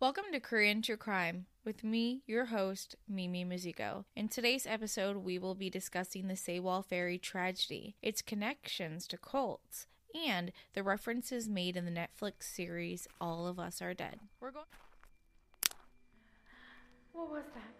Welcome to Korean True Crime with me, your host, Mimi Mizuko. In today's episode, we will be discussing the Sewol Ferry tragedy, its connections to cults, and the references made in the Netflix series All of Us Are Dead. We're going. What was that?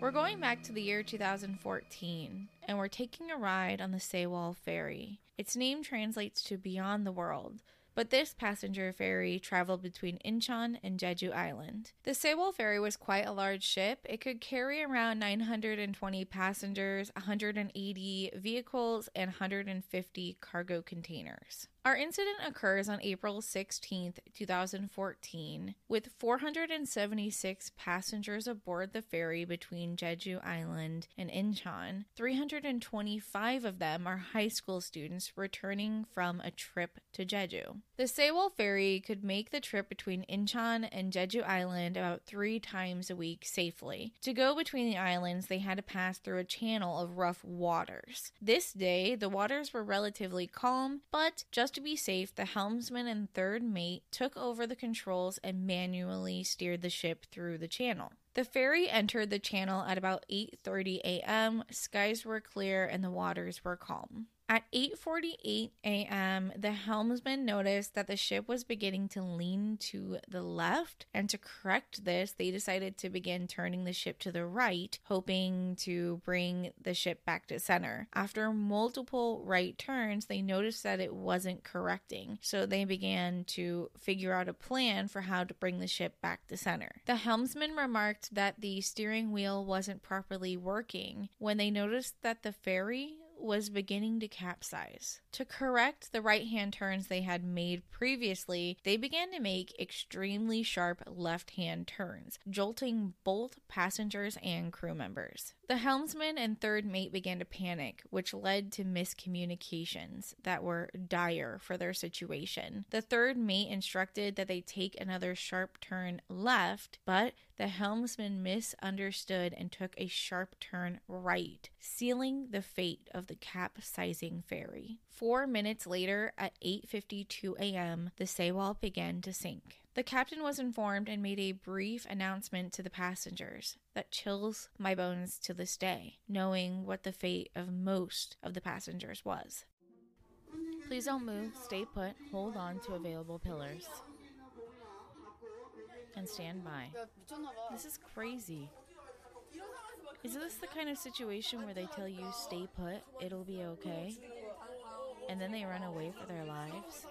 We're going back to the year 2014, and we're taking a ride on the Sewol Ferry. Its name translates to Beyond the World, but this passenger ferry traveled between Incheon and Jeju Island. The Sewol Ferry was quite a large ship. It could carry around 920 passengers, 180 vehicles, and 150 cargo containers. Our incident occurs on April 16th, 2014, with 476 passengers aboard the ferry between Jeju Island and Incheon. 325 of them are high school students returning from a trip to Jeju. The Sewol ferry could make the trip between Incheon and Jeju Island about three times a week safely. To go between the islands, they had to pass through a channel of rough waters. This day, the waters were relatively calm, but just to be safe, the helmsman and third mate took over the controls and manually steered the ship through the channel. The ferry entered the channel at about 8:30 a.m. Skies were clear and the waters were calm. At 8:48 a.m., the helmsman noticed that the ship was beginning to lean to the left, and to correct this, they decided to begin turning the ship to the right, hoping to bring the ship back to center. After multiple right turns, they noticed that it wasn't correcting, so they began to figure out a plan for how to bring the ship back to center. The helmsman remarked that the steering wheel wasn't properly working when they noticed that the ferry was beginning to capsize. To correct the right hand turns they had made previously, they began to make extremely sharp left hand turns, jolting both passengers and crew members. The helmsman and third mate began to panic, which led to miscommunications that were dire for their situation. The third mate instructed that they take another sharp turn left, but the helmsman misunderstood and took a sharp turn right, sealing the fate of the capsizing ferry. Four minutes later, at 8:52 a.m., the Sewol began to sink. The captain was informed and made a brief announcement to the passengers that chills my bones to this day, knowing what the fate of most of the passengers was. Please don't move, stay put, hold on to available pillars, and stand by. This is crazy. Is this the kind of situation where they tell you stay put, it'll be okay, and then they run away for their lives?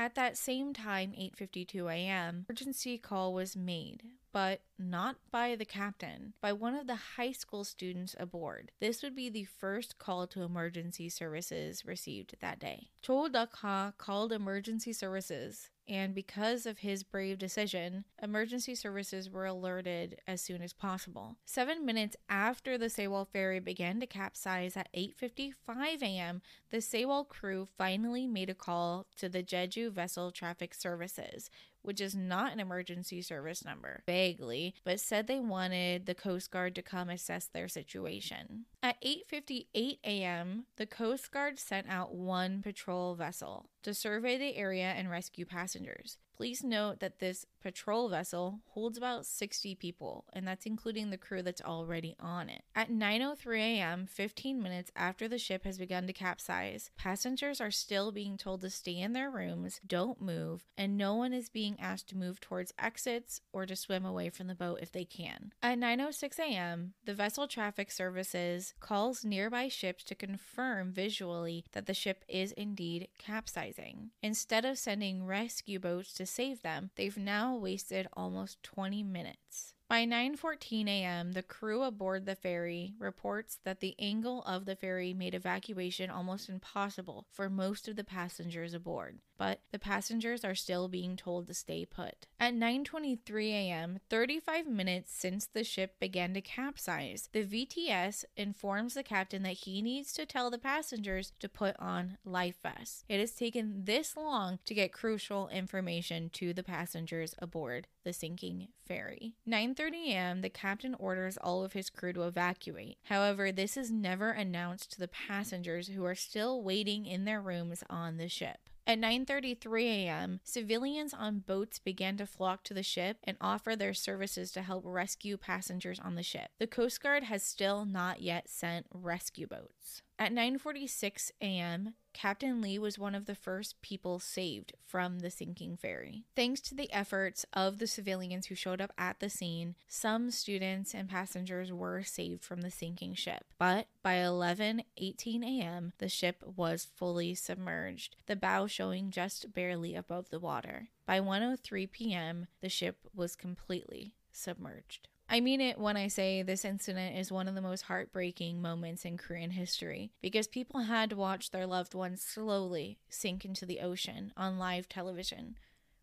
At that same time, 8:52 a.m., emergency call was made, but not by the captain, by one of the high school students aboard. This would be the first call to emergency services received that day. Cho Duk-ha called emergency services and because of his brave decision, emergency services were alerted as soon as possible. Seven minutes after the Sewol ferry began to capsize at 8:55 a.m., the Sewol crew finally made a call to the Jeju Vessel Traffic Services, which is not an emergency service number, vaguely, but said they wanted the Coast Guard to come assess their situation. At 8:58 a.m., the Coast Guard sent out one patrol vessel to survey the area and rescue passengers. Please note that this patrol vessel holds about 60 people, and that's including the crew that's already on it. At 9:03 a.m., 15 minutes after the ship has begun to capsize, passengers are still being told to stay in their rooms, don't move, and no one is being asked to move towards exits or to swim away from the boat if they can. At 9:06 a.m., the vessel traffic services calls nearby ships to confirm visually that the ship is indeed capsizing. Instead of sending rescue boats to save them, they've now wasted almost 20 minutes. By 9:14 a.m., the crew aboard the ferry reports that the angle of the ferry made evacuation almost impossible for most of the passengers aboard. But the passengers are still being told to stay put. At 9:23 a.m., 35 minutes since the ship began to capsize, the VTS informs the captain that he needs to tell the passengers to put on life vests. It has taken this long to get crucial information to the passengers aboard the sinking ferry. 9:30 a.m. the captain orders all of his crew to evacuate. However, this is never announced to the passengers who are still waiting in their rooms on the ship. At 9:33 a.m., civilians on boats began to flock to the ship and offer their services to help rescue passengers on the ship. The Coast Guard has still not yet sent rescue boats. At 9:46 a.m., Captain Lee was one of the first people saved from the sinking ferry. Thanks to the efforts of the civilians who showed up at the scene, some students and passengers were saved from the sinking ship. But by 11:18 a.m., the ship was fully submerged, the bow showing just barely above the water. By 1:03 p.m., the ship was completely submerged. I mean it when I say this incident is one of the most heartbreaking moments in Korean history because people had to watch their loved ones slowly sink into the ocean on live television,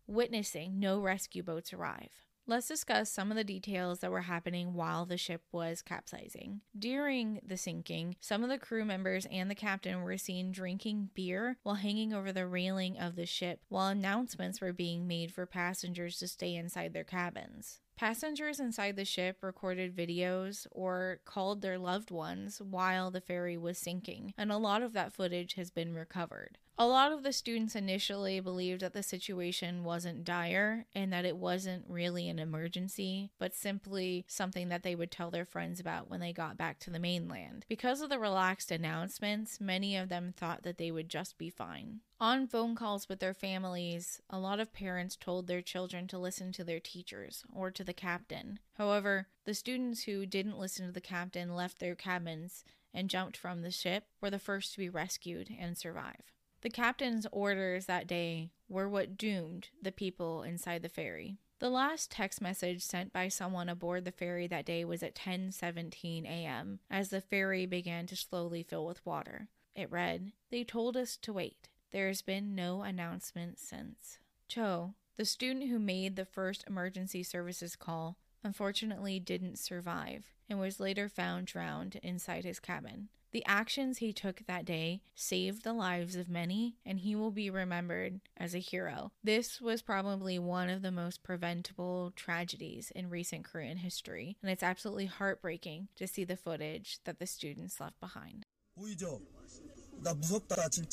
witnessing no rescue boats arrive. Let's discuss some of the details that were happening while the ship was capsizing. During the sinking, some of the crew members and the captain were seen drinking beer while hanging over the railing of the ship, while announcements were being made for passengers to stay inside their cabins. Passengers inside the ship recorded videos or called their loved ones while the ferry was sinking, and a lot of that footage has been recovered. A lot of the students initially believed that the situation wasn't dire and that it wasn't really an emergency, but simply something that they would tell their friends about when they got back to the mainland. Because of the relaxed announcements, many of them thought that they would just be fine. On phone calls with their families, a lot of parents told their children to listen to their teachers or to the captain. However, the students who didn't listen to the captain left their cabins and jumped from the ship were the first to be rescued and survive. The captain's orders that day were what doomed the people inside the ferry. The last text message sent by someone aboard the ferry that day was at 10:17 a.m. as the ferry began to slowly fill with water. It read, "They told us to wait. There has been no announcement since." Cho, the student who made the first emergency services call, unfortunately didn't survive and was later found drowned inside his cabin. The actions he took that day saved the lives of many, and he will be remembered as a hero. This was probably one of the most preventable tragedies in recent Korean history, and it's absolutely heartbreaking to see the footage that the students left behind.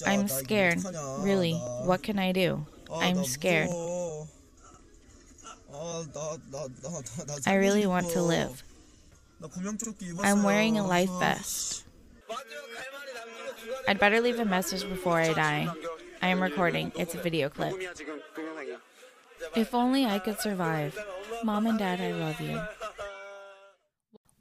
I'm scared. Really, what can I do? I'm scared. I really want to live. I'm wearing a life vest. I'd better leave a message before I die. I am recording. It's a video clip. If only I could survive. Mom and Dad, I love you.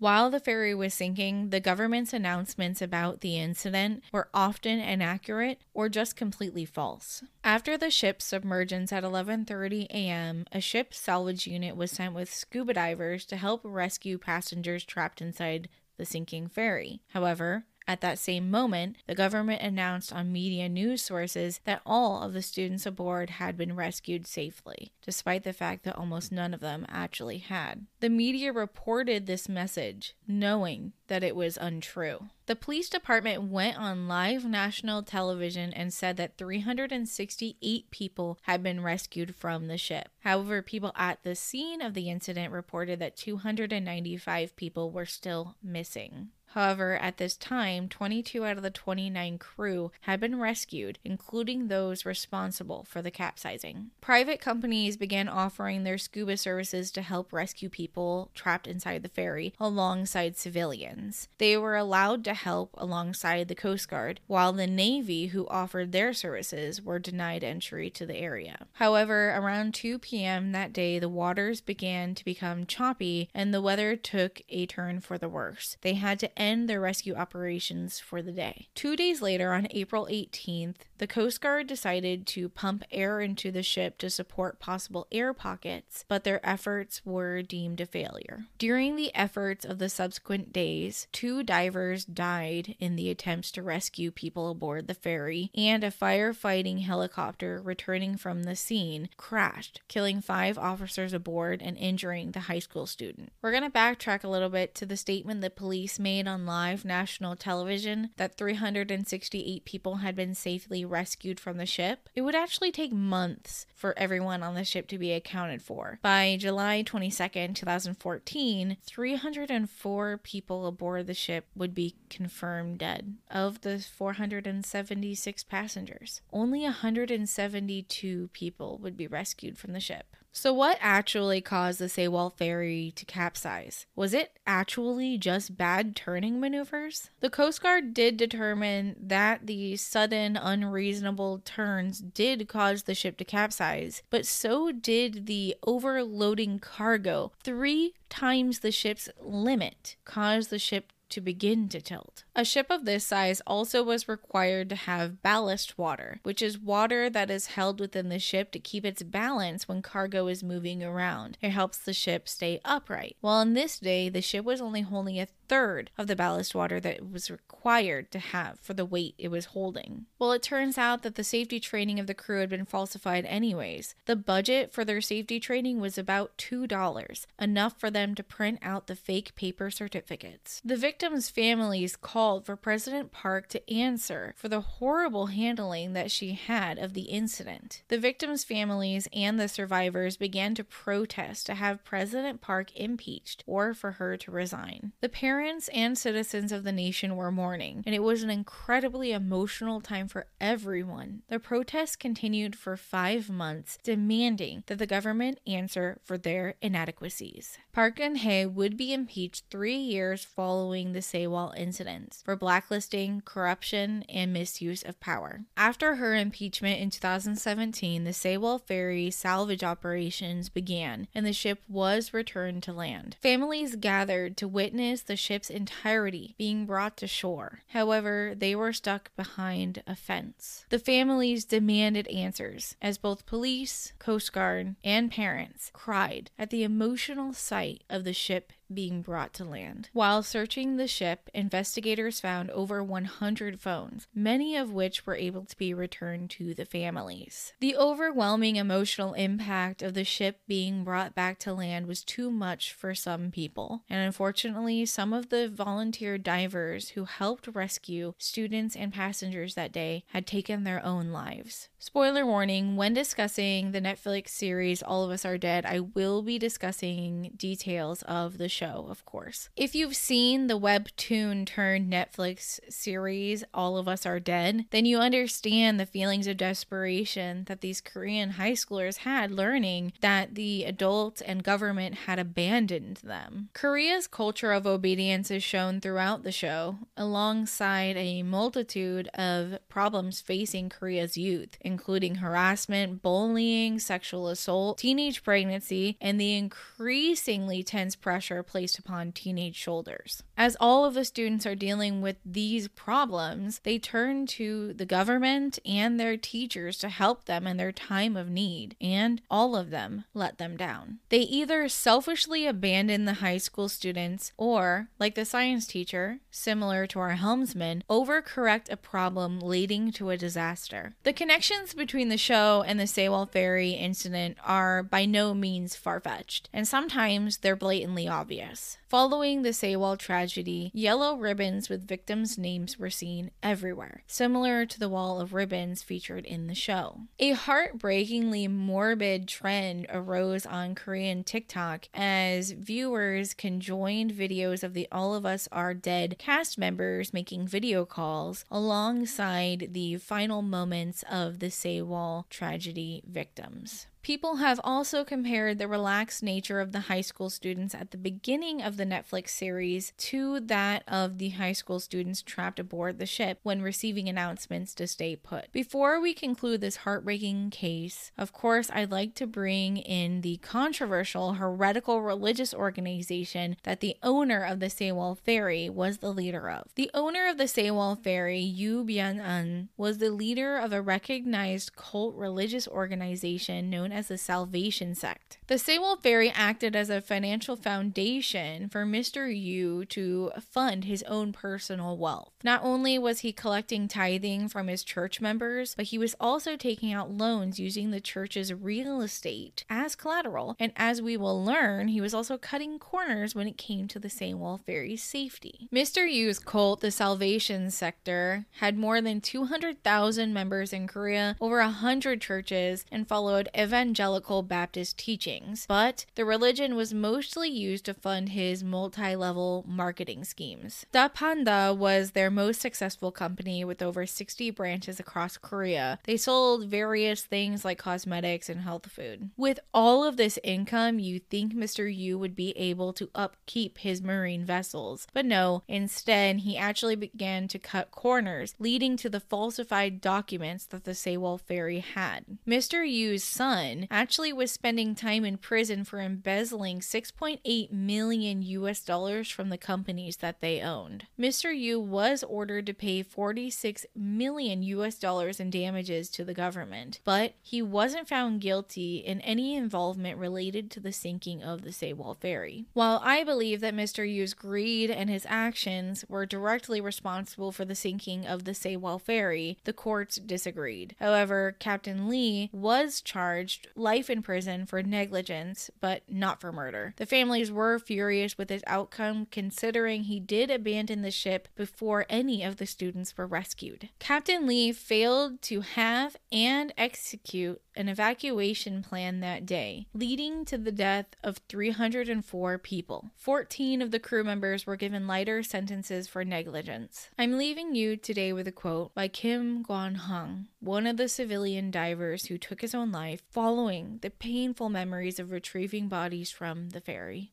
While the ferry was sinking, the government's announcements about the incident were often inaccurate or just completely false. After the ship's submergence at 11:30 a.m., a ship salvage unit was sent with scuba divers to help rescue passengers trapped inside the sinking ferry. However, at that same moment, the government announced on media news sources that all of the students aboard had been rescued safely, despite the fact that almost none of them actually had. The media reported this message, knowing that it was untrue. The police department went on live national television and said that 368 people had been rescued from the ship. However, people at the scene of the incident reported that 295 people were still missing. However, at this time, 22 out of the 29 crew had been rescued, including those responsible for the capsizing. Private companies began offering their scuba services to help rescue people trapped inside the ferry alongside civilians. They were allowed to help alongside the Coast Guard, while the Navy, who offered their services, were denied entry to the area. However, around 2 p.m. that day, the waters began to become choppy and the weather took a turn for the worse. They had to end their rescue operations for the day. Two days later, on April 18th, the Coast Guard decided to pump air into the ship to support possible air pockets, but their efforts were deemed a failure. During the efforts of the subsequent days, two divers died in the attempts to rescue people aboard the ferry, and a firefighting helicopter returning from the scene crashed, killing five officers aboard and injuring the high school student. We're going to backtrack a little bit to the statement the police made on live national television that 368 people had been safely rescued from the ship. It would actually take months for everyone on the ship to be accounted for. By July 22nd, 2014, 304 people aboard the ship would be confirmed dead. Of the 476 passengers, only 172 people would be rescued from the ship. So, what actually caused the Sewol ferry to capsize? Was it actually just bad turning maneuvers? The Coast Guard did determine that the sudden, unreasonable turns did cause the ship to capsize, but so did the overloading cargo. Three times the ship's limit caused the ship to begin to tilt. A ship of this size also was required to have ballast water, which is water that is held within the ship to keep its balance when cargo is moving around. It helps the ship stay upright. Well, on this day, the ship was only holding a third of the ballast water that it was required to have for the weight it was holding. Well, it turns out that the safety training of the crew had been falsified anyways. The budget for their safety training was about $2, enough for them to print out the fake paper certificates. The victims' families called for President Park to answer for the horrible handling that she had of the incident. The victims' families and the survivors began to protest to have President Park impeached or for her to resign. The parents and citizens of the nation were mourning, and it was an incredibly emotional time for everyone. The protests continued for five months, demanding that the government answer for their inadequacies. Park Geun-hye would be impeached three years following the Sewol incidents for blacklisting, corruption, and misuse of power. After her impeachment in 2017, the Sewol ferry salvage operations began, and the ship was returned to land. Families gathered to witness the ship's entirety being brought to shore. However, they were stuck behind a fence. The families demanded answers as both police, Coast Guard, and parents cried at the emotional sight of the ship being brought to land. While searching the ship, investigators found over 100 phones, many of which were able to be returned to the families. The overwhelming emotional impact of the ship being brought back to land was too much for some people, and unfortunately, some of the volunteer divers who helped rescue students and passengers that day had taken their own lives. Spoiler warning when discussing the Netflix series All of Us Are Dead, I will be discussing details of the show, of course. If you've seen the webtoon turned Netflix series All of Us Are Dead, then you understand the feelings of desperation that these Korean high schoolers had learning that the adults and government had abandoned them. Korea's culture of obedience is shown throughout the show, alongside a multitude of problems facing Korea's youth, including harassment, bullying, sexual assault, teenage pregnancy, and the increasingly tense pressure placed upon teenage shoulders. As all of the students are dealing with these problems, they turn to the government and their teachers to help them in their time of need, and all of them let them down. They either selfishly abandon the high school students or, like the science teacher, similar to our helmsman, overcorrect a problem leading to a disaster. The connections between the show and the Sewol Ferry incident are by no means far fetched, and sometimes they're blatantly obvious obvious. Following the Sewol tragedy, yellow ribbons with victims' names were seen everywhere, similar to the wall of ribbons featured in the show. A heartbreakingly morbid trend arose on Korean TikTok as viewers conjoined videos of the All of Us Are Dead cast members making video calls alongside the final moments of the Sewol tragedy victims. People have also compared the relaxed nature of the high school students at the beginning of the Netflix series to that of the high school students trapped aboard the ship when receiving announcements to stay put. Before we conclude this heartbreaking case, of course, I'd like to bring in the controversial heretical religious organization that the owner of the Sewol Ferry was the leader of. The owner of the Sewol Ferry, Yu Byung-eun, was the leader of a recognized cult religious organization known as the Salvation Sect. The Sewol Ferry acted as a financial foundation for Mr. Yu to fund his own personal wealth. Not only was he collecting tithing from his church members, but he was also taking out loans using the church's real estate as collateral. And as we will learn, he was also cutting corners when it came to the Sewol Ferry's safety. Mr. Yu's cult, the Salvation Sector, had more than 200,000 members in Korea, over 100 churches, and followed evangelical Baptist teachings. But the religion was mostly used to fund his multi level marketing schemes. Da Panda was their most successful company with over 60 branches across Korea. They sold various things like cosmetics and health food. With all of this income, you think Mr. Yu would be able to upkeep his marine vessels. But no, instead, he actually began to cut corners, leading to the falsified documents that the Sewol ferry had. Mr. Yu's son actually was spending time in prison for embezzling 6.8 million US dollars from the companies that they owned. Mr. Yu was ordered to pay 46 million US dollars in damages to the government, but he wasn't found guilty in any involvement related to the sinking of the Sewol ferry. While I believe that Mr. Yu's greed and his actions were directly responsible for the sinking of the Sewol ferry, the courts disagreed. However, Captain Lee was charged life in prison for negligence, but not for murder. The families were furious with his outcome considering he did abandon the ship before any of the students were rescued. Captain Lee failed to have and execute an evacuation plan that day, leading to the death of 304 people. 14 of the crew members were given lighter sentences for negligence. I'm leaving you today with a quote by Kim Guan Hung, one of the civilian divers who took his own life following the painful memories of retrieving bodies from the ferry.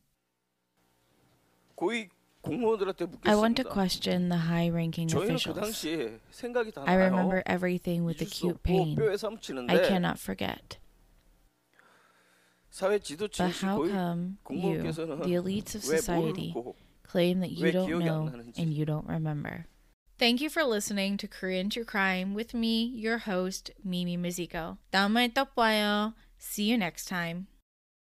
고위 공무원들한테 I want to 묻겠습니다. question the high ranking 저희는 그 officials. 당시에 생각이 다 I 나요. remember everything with 잊을 수 acute 없고 pain. 뼈에 I 삼치는데 cannot forget. 사회 But 지도층이신 how 고위 come you, 공무원께서는 the elites of 왜 society, 모르고 claim that you 왜 don't 기억이 안 know 나는지. and you don't remember? Thank you for listening to Korean True Crime with me, your host, Mimi Mizuko. 다음에 또 봐요. See you next time.